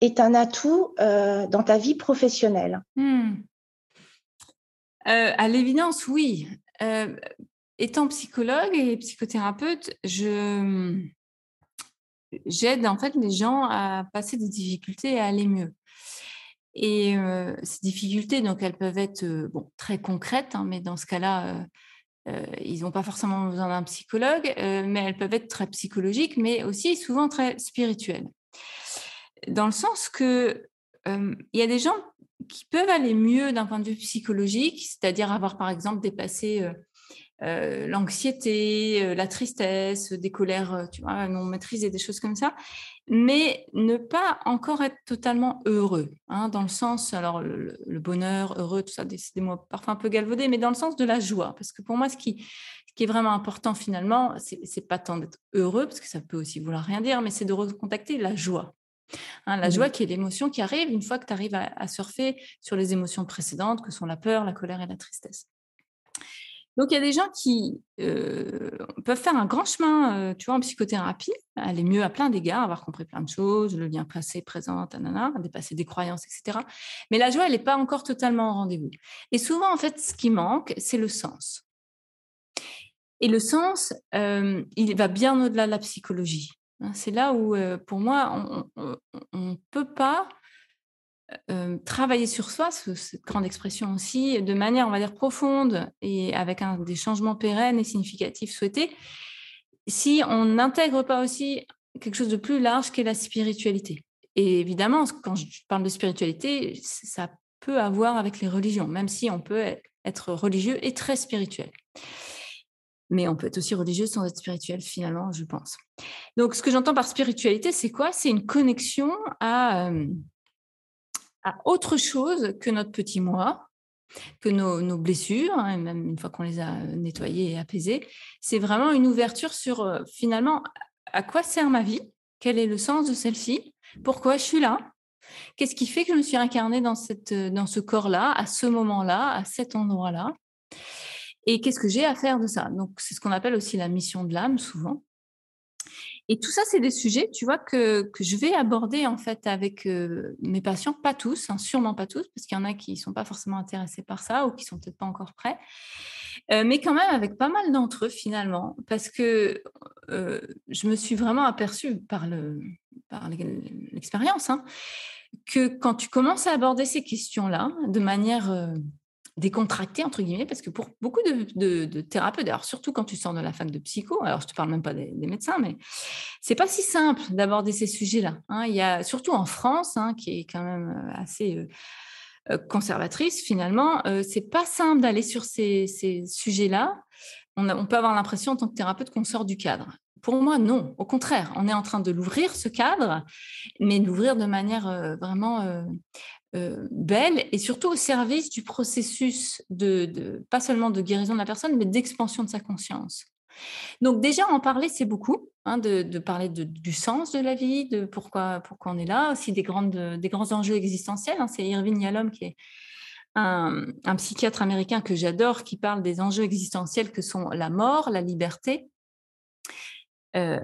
est un atout euh, dans ta vie professionnelle? Mmh. euh, À l'évidence, oui. Euh, étant psychologue et psychothérapeute, je j'aide en fait les gens à passer des difficultés et à aller mieux. Et ces difficultés, donc, elles peuvent être bon, très concrètes, hein, mais dans ce cas-là, ils n'ont pas forcément besoin d'un psychologue, mais elles peuvent être très psychologiques, mais aussi souvent très spirituelles. Dans le sens que il y a des gens qui peuvent aller mieux d'un point de vue psychologique, c'est-à-dire avoir par exemple dépassé l'anxiété, la tristesse, des colères non maîtrisées, des choses comme ça, mais ne pas encore être totalement heureux, hein, dans le sens, alors le, bonheur, heureux, tout ça, c'est des mots parfois un peu galvaudés, mais dans le sens de la joie, parce que pour moi, ce qui, ce qui est vraiment important finalement, c'est pas tant d'être heureux, parce que ça peut aussi vouloir rien dire, mais c'est de recontacter la joie. Hein, la mmh joie qui est l'émotion qui arrive une fois que tu arrives à surfer sur les émotions précédentes, que sont la peur, la colère et la tristesse. Donc, il y a des gens qui euh, peuvent faire un grand chemin, euh, tu vois, en psychothérapie, aller mieux à plein d'égards, avoir compris plein de choses, le lien passé, présent, tanana, dépasser des croyances, etc. Mais la joie, elle n'est pas encore totalement au rendez-vous. Et souvent, en fait, ce qui manque, c'est le sens. Et le sens, euh, il va bien au-delà de la psychologie. C'est là où, pour moi, on ne peut pas travailler sur soi, cette grande expression aussi, de manière, on va dire, profonde et avec des changements pérennes et significatifs souhaités, si on n'intègre pas aussi quelque chose de plus large qu'est la spiritualité. Et évidemment, quand je parle de spiritualité, ça peut avoir avec les religions, même si on peut être religieux et très spirituel. Mais on peut être aussi religieux sans être spirituel, finalement, je pense. Donc, ce que j'entends par spiritualité, c'est quoi? C'est une connexion à, à autre chose que notre petit moi, que nos, blessures, hein, même une fois qu'on les a nettoyées et apaisées. C'est vraiment une ouverture sur euh, finalement à quoi sert ma vie, quel est le sens de celle-ci, pourquoi je suis là, qu'est-ce qui fait que je me suis incarnée dans, cette, dans ce corps-là, à ce moment-là, à cet endroit-là, et qu'est-ce que j'ai à faire de ça? Donc c'est ce qu'on appelle aussi la mission de l'âme souvent. Et tout ça, c'est des sujets, tu vois, que, je vais aborder en fait avec euh, mes patients, pas tous, hein, sûrement pas tous, parce qu'il y en a qui ne sont pas forcément intéressés par ça ou qui sont peut-être pas encore prêts, euh, mais quand même avec pas mal d'entre eux finalement, parce que euh, je me suis vraiment aperçue par l'expérience hein, que quand tu commences à aborder ces questions-là de manière décontracté, entre guillemets, parce que pour beaucoup de, thérapeutes, alors surtout quand tu sors de la fac de psycho, alors je ne te parle même pas des, médecins, mais c'est pas si simple d'aborder ces sujets-là. Hein. Il y a, surtout en France, hein, qui est quand même euh, assez euh, euh, conservatrice, finalement, c'est pas simple d'aller sur ces, sujets-là. On, peut avoir l'impression en tant que thérapeute qu'on sort du cadre. Pour moi, non. Au contraire, on est en train de l'ouvrir, ce cadre, mais l'ouvrir de manière vraiment euh, belle et surtout au service du processus de, pas seulement de guérison de la personne, mais d'expansion de sa conscience. Donc déjà, en parler, c'est beaucoup, hein, de, parler du sens de la vie, de pourquoi, pourquoi on est là, aussi des, grandes, des grands enjeux existentiels. Hein. c'est Irving Yalom qui est un, psychiatre américain que j'adore, qui parle des enjeux existentiels que sont la mort, la liberté, euh,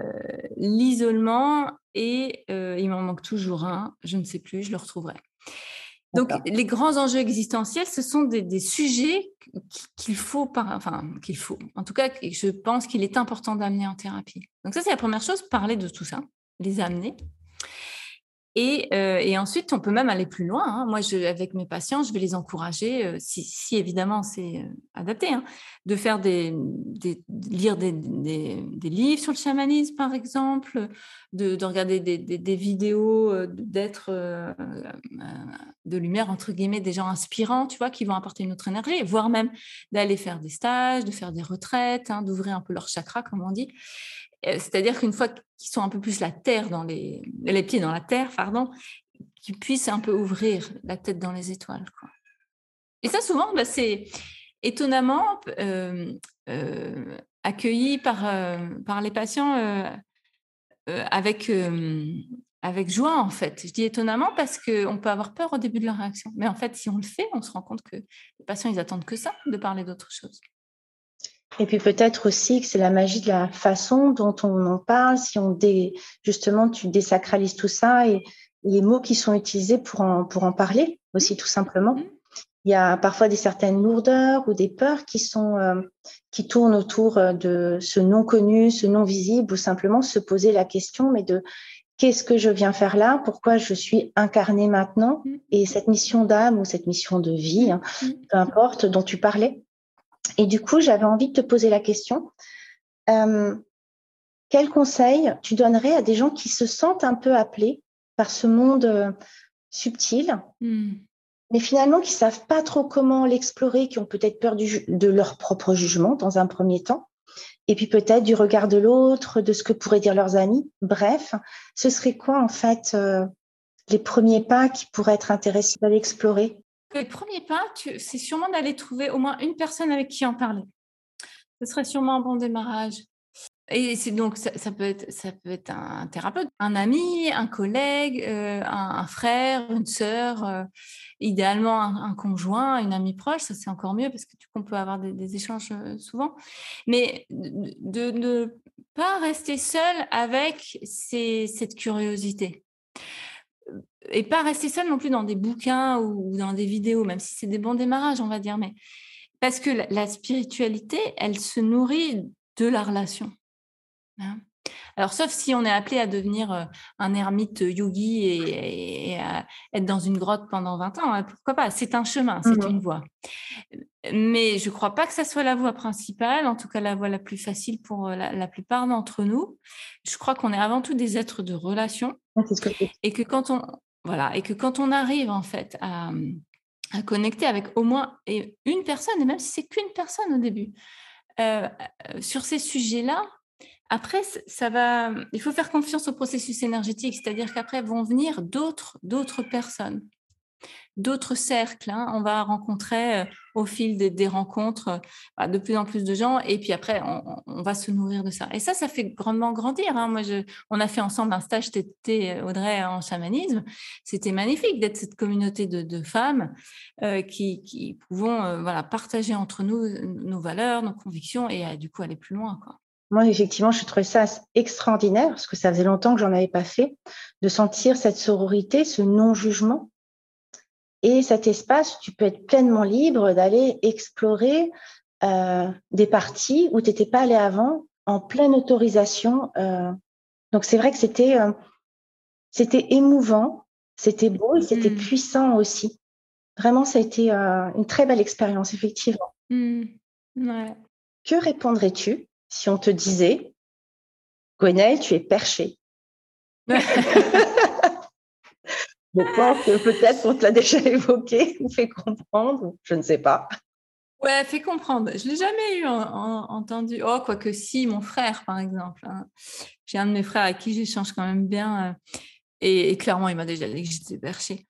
l'isolement et euh, il m'en manque toujours un, je ne sais plus, je le retrouverai. Donc, les grands enjeux existentiels, ce sont des, sujets qu'il faut, enfin, qu'il faut, en tout cas, je pense qu'il est important d'amener en thérapie. Donc, ça, c'est la première chose, parler de tout ça, les amener. Euh, et, ensuite, on peut même aller plus loin. Hein. Moi, avec mes patients, je vais les encourager, euh, si, évidemment c'est euh, adapté, hein, de faire des, lire des, livres sur le chamanisme, par exemple, de, regarder des, vidéos d'être de lumière entre guillemets, des gens inspirants, tu vois, qui vont apporter une autre énergie, voire même d'aller faire des stages, de faire des retraites, hein, d'ouvrir un peu leur chakra, comme on dit. Euh, c'est-à-dire qu'une fois qu'ils sont un peu plus la terre dans les, pieds dans la terre, pardon, qu'ils puissent un peu ouvrir la tête dans les étoiles. Et ça, souvent, bah, c'est étonnamment euh, euh, accueilli par, les patients avec, avec joie, en fait. Je dis étonnamment parce qu'on peut avoir peur au début de leur réaction. Mais en fait, si on le fait, on se rend compte que les patients, ils attendent que ça, de parler d'autre chose. Et puis peut-être aussi que c'est la magie de la façon dont on en parle, si on dé, justement tu désacralises tout ça et les mots qui sont utilisés pour en, pour en parler aussi tout simplement. Mm-hmm. Il y a parfois des certaines lourdeurs ou des peurs qui sont euh, qui tournent autour euh, de ce non connu, ce non visible, ou simplement se poser la question, mais de qu'est-ce que je viens faire là, pourquoi je suis incarnée maintenant, mm-hmm. et cette mission d'âme ou cette mission de vie, hein, mm-hmm. peu importe, dont tu parlais, et du coup, j'avais envie de te poser la question. Euh, quel conseil tu donnerais à des gens qui se sentent un peu appelés par ce monde euh, subtil, hmm. mais finalement qui savent pas trop comment l'explorer, qui ont peut-être peur de leur propre jugement dans un premier temps, et puis peut-être du regard de l'autre, de ce que pourraient dire leurs amis. Bref, ce serait quoi en fait euh, les premiers pas qui pourraient être intéressants à l'explorer le premier pas, c'est sûrement d'aller trouver au moins une personne avec qui en parler. Ce serait sûrement un bon démarrage. et donc ça, peut être un thérapeute, un ami, un collègue, euh, un, frère, une sœur, euh, idéalement un, conjoint, une amie proche. Ça c'est encore mieux parce que qu'on peut avoir des, échanges euh, souvent. Mais de ne pas rester seul avec cette curiosité et pas rester seul non plus dans des bouquins ou dans des vidéos, même si c'est des bons démarrages, on va dire. Mais parce que la spiritualité, elle se nourrit de la relation. Hein. Alors, sauf si on est appelé à devenir euh, un ermite yogi et, à être dans une grotte pendant 20 ans, hein, pourquoi pas? C'est un chemin, c'est mmh une voie. Mais je ne crois pas que ça soit la voie principale, en tout cas la voie la plus facile pour euh, la, plupart d'entre nous. Je crois qu'on est avant tout des êtres de relation et que quand on voilà et que quand on arrive en fait à, à connecter avec au moins une personne, et même si c'est qu'une personne au début, euh, sur ces sujets-là, après, ça va. Il faut faire confiance au processus énergétique, c'est-à-dire qu'après vont venir d'autres, d'autres personnes, d'autres cercles. Hein. On va rencontrer euh, au fil des, rencontres bah, de plus en plus de gens, et puis après, on, va se nourrir de ça. Et ça, ça fait grandement grandir. Hein. Moi, on a fait ensemble un stage TT euh, Audrey en chamanisme. C'était magnifique d'être cette communauté de, femmes euh, qui, pouvons voilà partager entre nous nos valeurs, nos convictions, et du coup aller plus loin. Moi, effectivement, je trouvais ça extraordinaire, parce que ça faisait longtemps que j'en avais pas fait, de sentir cette sororité, ce non-jugement, et cet espace où tu peux être pleinement libre d'aller explorer euh, des parties où tu n'étais pas allé avant, en pleine autorisation. Euh. Donc, c'est vrai que c'était euh, c'était émouvant, c'était beau et c'était mmh. puissant aussi. Vraiment, ça a été une très belle expérience, effectivement. Mmh. Que répondrais-tu si on te disait, Gwenaëlle, tu es perché [laughs] Je pense que peut-être on te l'a déjà évoqué ou fait comprendre, je ne sais pas. Ouais, fait comprendre. Je ne l'ai jamais eu entendu. Oh, quoique si, mon frère, par exemple. Hein. J'ai un de mes frères à qui j'échange quand même bien. Euh, et, clairement, il m'a déjà dit que j'étais perché.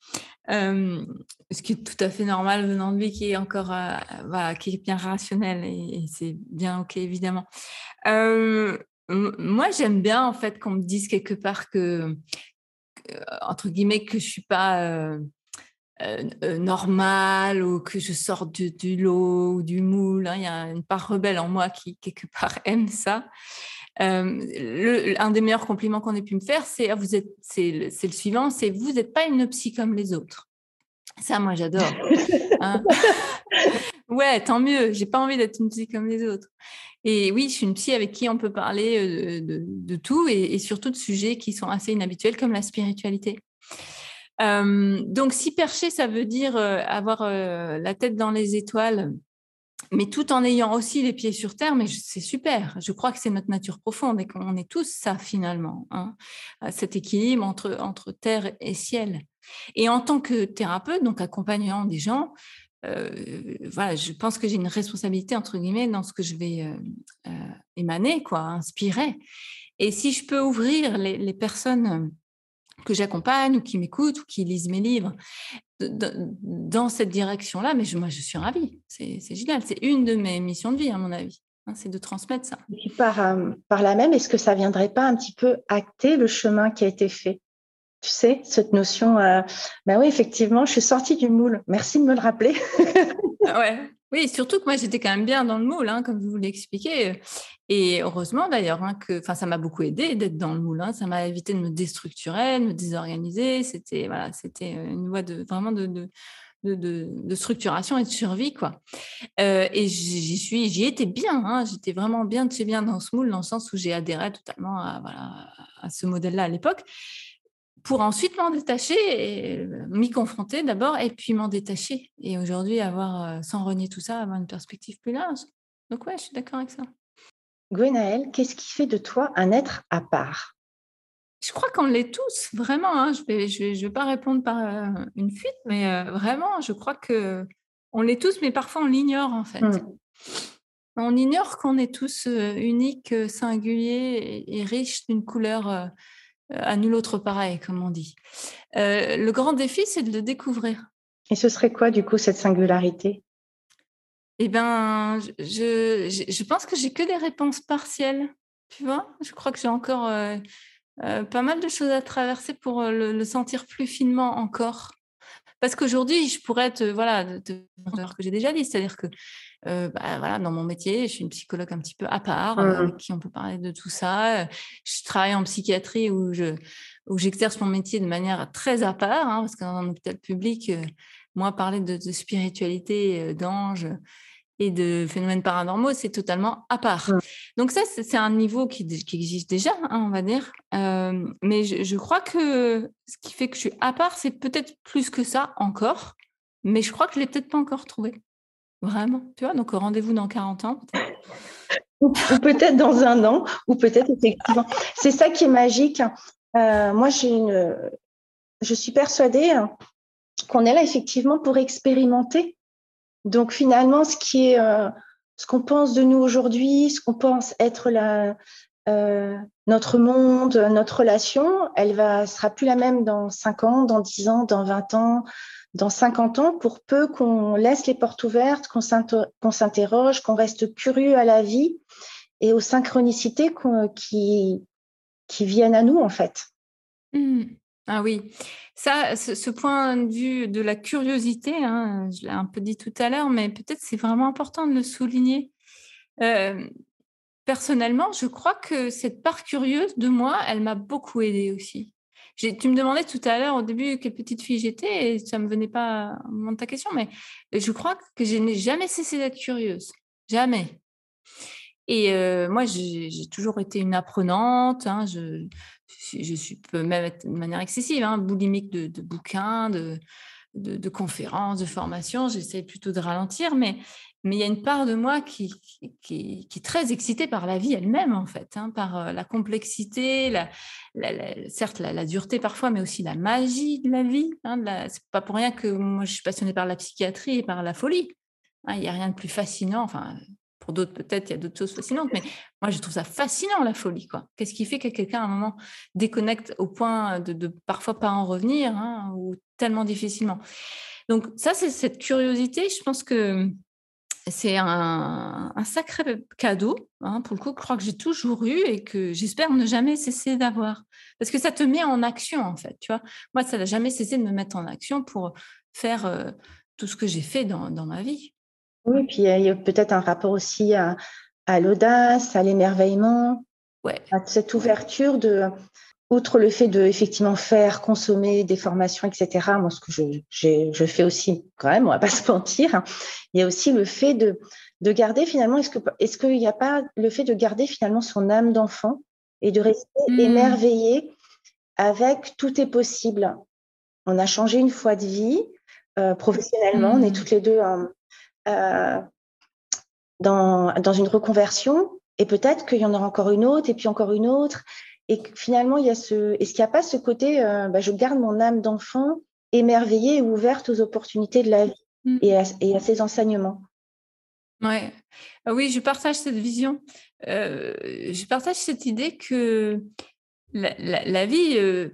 Euh, ce qui est tout à fait normal venant de lui, qui est encore, euh, qui est bien rationnel et, c'est bien ok évidemment. Euh, moi, j'aime bien en fait qu'on me dise quelque part que, entre guillemets, que je suis pas normale ou que je sors du, lot ou du moule. Hein. Il y a une part rebelle en moi qui quelque part [laughs] aime ça. Le, un des meilleurs compliments qu'on ait pu me faire, c'est ah, vous êtes, c'est le, le, suivant, c'est vous n'êtes pas une psy comme les autres. Ça, moi, j'adore. [laughs] Hein. [laughs] ouais, tant mieux. J'ai pas envie d'être une psy comme les autres. Et oui, je suis une psy avec qui on peut parler de, tout et, surtout de sujets qui sont assez inhabituels comme la spiritualité. donc, si perché, ça veut dire avoir la tête dans les étoiles, mais tout en ayant aussi les pieds sur terre, mais c'est super. Je crois que c'est notre nature profonde et qu'on est tous ça finalement, hein, cet équilibre entre, entre terre et ciel. Et en tant que thérapeute, donc accompagnant des gens, euh, voilà, je pense que j'ai une responsabilité entre guillemets dans ce que je vais euh, euh, émaner, quoi, inspirer. Et si je peux ouvrir les, personnes que j'accompagne ou qui m'écoutent ou qui lisent mes livres dans cette direction-là, mais moi je suis ravie. C'est génial. C'est une de mes missions de vie, à mon avis. Hein, c'est de transmettre ça. Et par, par là même, est-ce que ça viendrait pas un petit peu acter le chemin qui a été fait? Tu sais, cette notion, euh, ben oui, effectivement, je suis sortie du moule. Merci de me le rappeler. Ah ouais. Oui, surtout que moi, j'étais quand même bien dans le moule, hein, comme vous l'expliquez. Et heureusement d'ailleurs, hein, que, ça m'a beaucoup aidé d'être dans le moule. Hein. Ça m'a évité de me déstructurer, de me désorganiser. C'était voilà, c'était une voie de vraiment de, de de, structuration et de survie quoi. Euh, et j'y suis, j'y étais bien. Hein. J'étais vraiment bien de chez bien dans ce moule, dans le sens où j'ai adhéré totalement à, à ce modèle-là à l'époque pour ensuite m'en détacher, m'y confronter d'abord et puis m'en détacher. Et aujourd'hui, avoir, euh, sans renier tout ça, avoir une perspective plus large. Donc ouais, je suis d'accord avec ça. Gwenaëlle, qu'est-ce qui fait de toi un être à part? Je crois qu'on l'est tous, vraiment. Hein. Je ne vais, je vais, pas répondre par euh, une fuite, mais euh, vraiment, je crois que on l'est tous, mais parfois on l'ignore en fait. Mmh. On ignore qu'on est tous uniques, singuliers et, et riches d'une couleur à nul autre pareil, comme on dit. Euh, le grand défi, c'est de le découvrir. Et ce serait quoi, du coup, cette singularité? Eh bien, je, je, pense que j'ai que des réponses partielles. Tu vois, je crois que j'ai encore pas mal de choses à traverser pour le, sentir plus finement encore. Parce qu'aujourd'hui, je pourrais être, voilà, que j'ai déjà dit, c'est-à-dire que bah, voilà, dans mon métier, je suis une psychologue un petit peu à part, mmh. avec qui on peut parler de tout ça. Je travaille en psychiatrie où je où j'exerce mon métier de manière très à part, hein, parce qu'en hôpital public, moi, parler de, spiritualité, d'ange et de phénomènes paranormaux, c'est totalement à part. Donc ça, c'est un niveau qui, existe déjà, hein, on va dire. mais je, je, crois que ce qui fait que je suis à part, c'est peut-être plus que ça encore, mais je crois que je l'ai peut-être pas encore trouvé. Vraiment, tu vois, donc rendez-vous dans 40 ans. ou peut-être dans un an, ou peut-être effectivement. C'est ça qui est magique. Euh, moi, j'ai une, je suis persuadée qu'on est là effectivement pour expérimenter. Donc finalement, euh, ce qu'on pense de nous aujourd'hui, ce qu'on pense être euh, notre monde, notre relation, elle va sera plus la même dans 5 ans, dans 10 ans, dans 20 ans, dans 50 ans, pour peu qu'on laisse les portes ouvertes, qu'on s'interroge, qu'on reste curieux à la vie et aux synchronicités qui, qui viennent à nous, en fait. Mmh. Ah oui, ça, ce, point de vue de la curiosité, hein, je l'ai un peu dit tout à l'heure, mais peut-être c'est vraiment important de le souligner. Euh, personnellement, je crois que cette part curieuse de moi, elle m'a beaucoup aidée aussi. Tu me demandais tout à l'heure au début quelle petite fille j'étais et ça ne me venait pas au moment de ta question, mais je crois que je n'ai jamais cessé d'être curieuse. Jamais. Et euh, moi, j'ai toujours été une apprenante. Hein, je, je suis même être de manière excessive, hein, boulimique de, bouquins, de, conférences, de formations. J'essaie plutôt de ralentir, mais il y a une part de moi qui, est très excitée par la vie elle-même, en fait, hein, par euh, la complexité, certes la, dureté parfois, mais aussi la magie de la vie. Hein, c'est pas pour rien que moi je suis passionnée par la psychiatrie et par la folie. Hein, il n'y a rien de plus fascinant. Pour d'autres peut-être il y a d'autres choses fascinantes, mais moi je trouve ça fascinant la folie. Quoi. Qu'est-ce qui fait que quelqu'un à un moment déconnecte au point de, de parfois pas en revenir ou tellement difficilement? Donc ça c'est cette curiosité. Je pense que c'est un, sacré cadeau, hein, pour le coup, je crois que j'ai toujours eu et que j'espère ne jamais cesser d'avoir. Parce que ça te met en action, en fait, tu vois? Moi, ça n'a jamais cessé de me mettre en action pour faire euh, tout ce que j'ai fait dans, ma vie. Oui, puis il y a peut-être un rapport aussi à, à l'audace, à l'émerveillement, ouais. à cette ouverture de, outre le fait de effectivement faire, consommer des formations, etc., moi, ce que je, je fais aussi quand même, on va pas [laughs] se mentir, hein, il y a aussi le fait de, de garder finalement, est-ce que est-ce qu'il n'y a pas le fait de garder finalement son âme d'enfant et de rester mmh. émerveillé avec tout est possible? On a changé une fois de vie euh, professionnellement, on est mmh. toutes les deux euh, dans, dans une reconversion et peut-être qu'il y en aura encore une autre et puis encore une autre et finalement, il y a ce, est-ce qu'il n'y a pas ce côté, euh, bah, je garde mon âme d'enfant émerveillée et ouverte aux opportunités de la vie mmh. et, à, et, à, ses enseignements? Ouais. Ah oui, je partage cette vision. Euh, je partage cette idée que la, vie euh,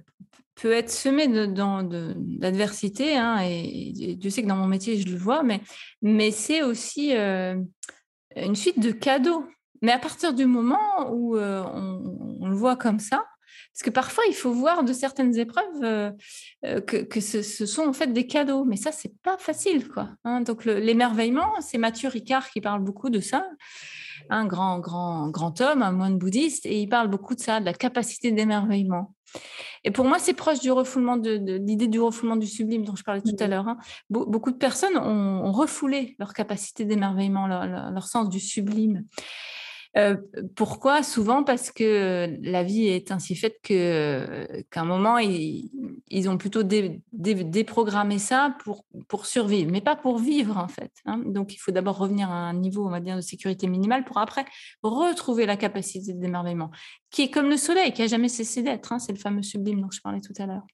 peut être semée d'adversité, hein, et, Dieu sait que dans mon métier, je le vois, mais, mais c'est aussi une suite de cadeaux mais à partir du moment où euh, on, le voit comme ça, parce que parfois il faut voir de certaines épreuves euh, euh, que, ce, sont en fait des cadeaux, mais ça c'est pas facile quoi. Hein. Donc l'émerveillement, c'est Mathieu Ricard qui parle beaucoup de ça, un grand grand grand homme, un moine bouddhiste, et il parle beaucoup de ça, de la capacité d'émerveillement. Et pour moi, c'est proche du refoulement de, l'idée du refoulement du sublime dont je parlais tout à l'heure. Hein. beaucoup de personnes ont, refoulé leur capacité d'émerveillement, leur, sens du sublime. Euh, pourquoi? Souvent parce que la vie est ainsi faite que qu'à un moment ils, ils, ont plutôt déprogrammé ça pour pour survivre, mais pas pour vivre en fait. Hein. Donc il faut d'abord revenir à un niveau on va dire de sécurité minimale pour après retrouver la capacité d'émerveillement, qui est comme le soleil, qui a jamais cessé d'être. Hein. C'est le fameux sublime dont je parlais tout à l'heure.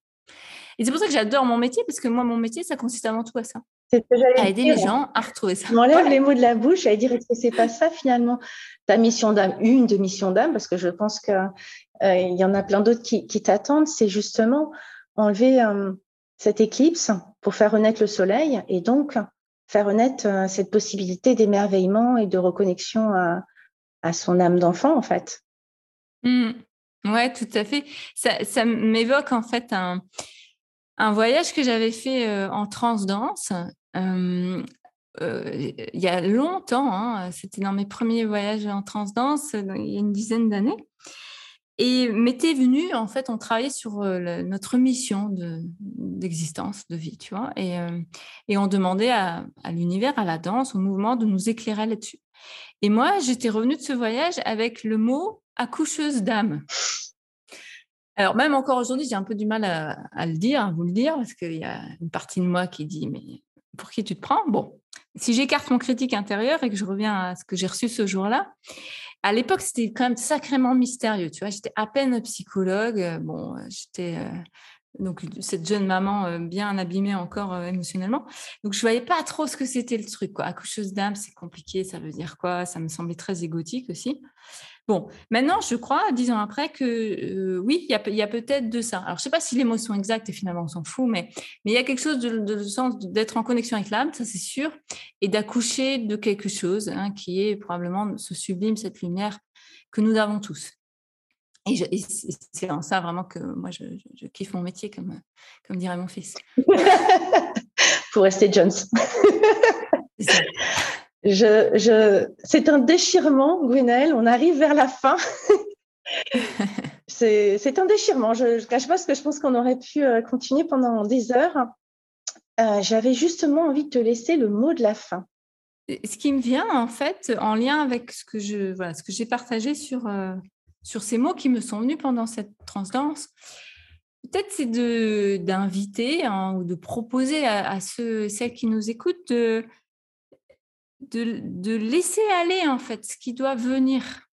Et c'est pour ça que j'adore mon métier, parce que moi, mon métier, ça consiste avant tout à ça. À aider les gens à retrouver ça. Je m'enlève les mots de la bouche, à dire est-ce que c'est pas ça finalement ta mission d'âme, une de mission d'âme, parce que je pense qu'il euh, y en a plein d'autres qui, t'attendent, c'est justement enlever euh, cette éclipse pour faire renaître le soleil et donc faire renaître euh, cette possibilité d'émerveillement et de reconnexion à, à son âme d'enfant en fait. Mmh. Ouais, tout à fait. Ça, m'évoque en fait un, un voyage que j'avais fait euh, en transdanse. Euh, euh, il y a longtemps, hein, c'était dans mes premiers voyages en transdanse, il y a une dizaine d'années. Et m'était venu, en fait, on travaillait sur notre mission d'existence, de, vie, tu vois, et, et on demandait à, à l'univers, à la danse, au mouvement, de nous éclairer là-dessus. Et moi, j'étais revenue de ce voyage avec le mot accoucheuse d'âme. Alors, même encore aujourd'hui, j'ai un peu du mal à, le dire, à vous le dire, parce qu'il y a une partie de moi qui dit, mais pour qui tu te prends? Bon, si j'écarte mon critique intérieur et que je reviens à ce que j'ai reçu ce jour-là, à l'époque, c'était quand même sacrément mystérieux. Tu vois, j'étais à peine psychologue. Bon, j'étais euh, donc cette jeune maman euh, bien abîmée encore euh, émotionnellement. Donc je voyais pas trop ce que c'était le truc. Quoi. Accoucheuse d'âme, c'est compliqué, ça veut dire quoi? Ça me semblait très égotique aussi. Bon, maintenant, je crois, dix ans après, que euh, oui, il y a, peut-être de ça. Alors, je ne sais pas si l'émotion exacte, et finalement, on s'en fout, mais il y a quelque chose de, le sens d'être en connexion avec l'âme, ça c'est sûr, et d'accoucher de quelque chose hein, qui est probablement ce sublime, cette lumière que nous avons tous. Et, c'est en ça vraiment que moi, je, kiffe mon métier, comme, comme dirait mon fils. [laughs] Pour rester Jones. [laughs] Je, c'est un déchirement, Gwenelle. On arrive vers la fin. [laughs] c'est un déchirement. Je ne cache pas parce que je pense qu'on aurait pu euh, continuer pendant des heures. Euh, j'avais justement envie de te laisser le mot de la fin. Ce qui me vient, en fait, en lien avec ce que je, voilà, ce que j'ai partagé sur, euh, sur ces mots qui me sont venus pendant cette transdanse, peut-être c'est d'inviter hein, ou de proposer à, à, ceux, celles qui nous écoutent de, de, laisser aller en fait ce qui doit venir.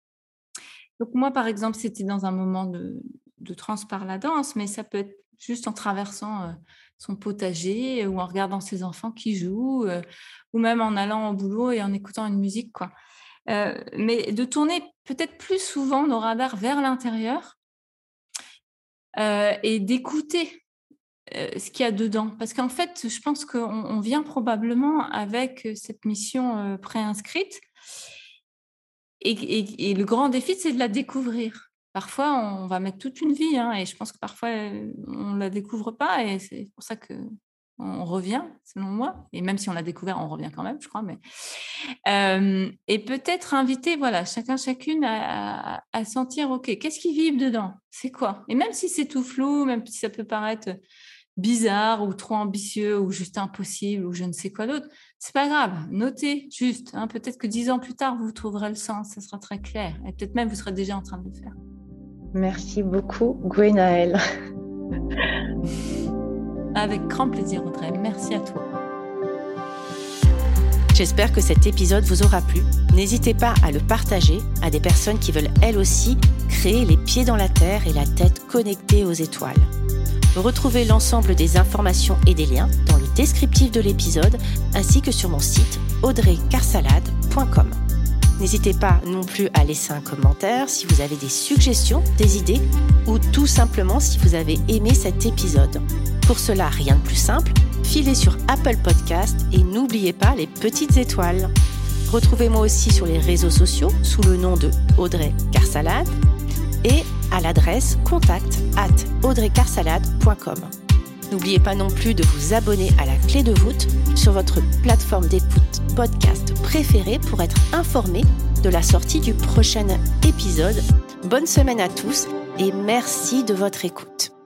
Donc moi, par exemple, c'était dans un moment de, de trans par la danse, mais ça peut être juste en traversant euh, son potager ou en regardant ses enfants qui jouent, euh, ou même en allant au boulot et en écoutant une musique. Quoi. Euh, mais de tourner peut-être plus souvent nos radars vers l'intérieur et d'écouter euh, ce qu'il y a dedans. Parce qu'en fait, je pense qu'on vient probablement avec euh, cette mission euh, préinscrite. Et, le grand défi, c'est de la découvrir. Parfois, on va mettre toute une vie, hein, et je pense que parfois, on ne la découvre pas, et c'est pour ça que on revient, selon moi. Et même si on l'a découvert, on revient quand même, je crois. Mais et peut-être inviter, voilà, chacun chacune à, à sentir, ok, qu'est-ce qui vibre dedans? C'est quoi? Et même si c'est tout flou, même si ça peut paraître bizarre ou trop ambitieux ou juste impossible ou je ne sais quoi d'autre, c'est pas grave. Notez juste. Hein, peut-être que dix ans plus tard, vous trouverez le sens, ça sera très clair. Et peut-être même, vous serez déjà en train de le faire. Merci beaucoup, Gwenaël. [laughs] Avec grand plaisir, Audrey. Merci à toi. J'espère que cet épisode vous aura plu. N'hésitez pas à le partager à des personnes qui veulent elles aussi créer les pieds dans la terre et la tête connectée aux étoiles. Retrouvez l'ensemble des informations et des liens dans le descriptif de l'épisode ainsi que sur mon site audreycarsalade.com. N'hésitez pas non plus à laisser un commentaire si vous avez des suggestions, des idées ou tout simplement si vous avez aimé cet épisode. Pour cela, rien de plus simple, filez sur Apple Podcast et n'oubliez pas les petites étoiles. Retrouvez-moi aussi sur les réseaux sociaux sous le nom de Audrey Carsalade et à l'adresse contact at audreycarsalade.com. N'oubliez pas non plus de vous abonner à la clé de voûte sur votre plateforme d'écoute podcast préférée pour être informé de la sortie du prochain épisode. Bonne semaine à tous et merci de votre écoute.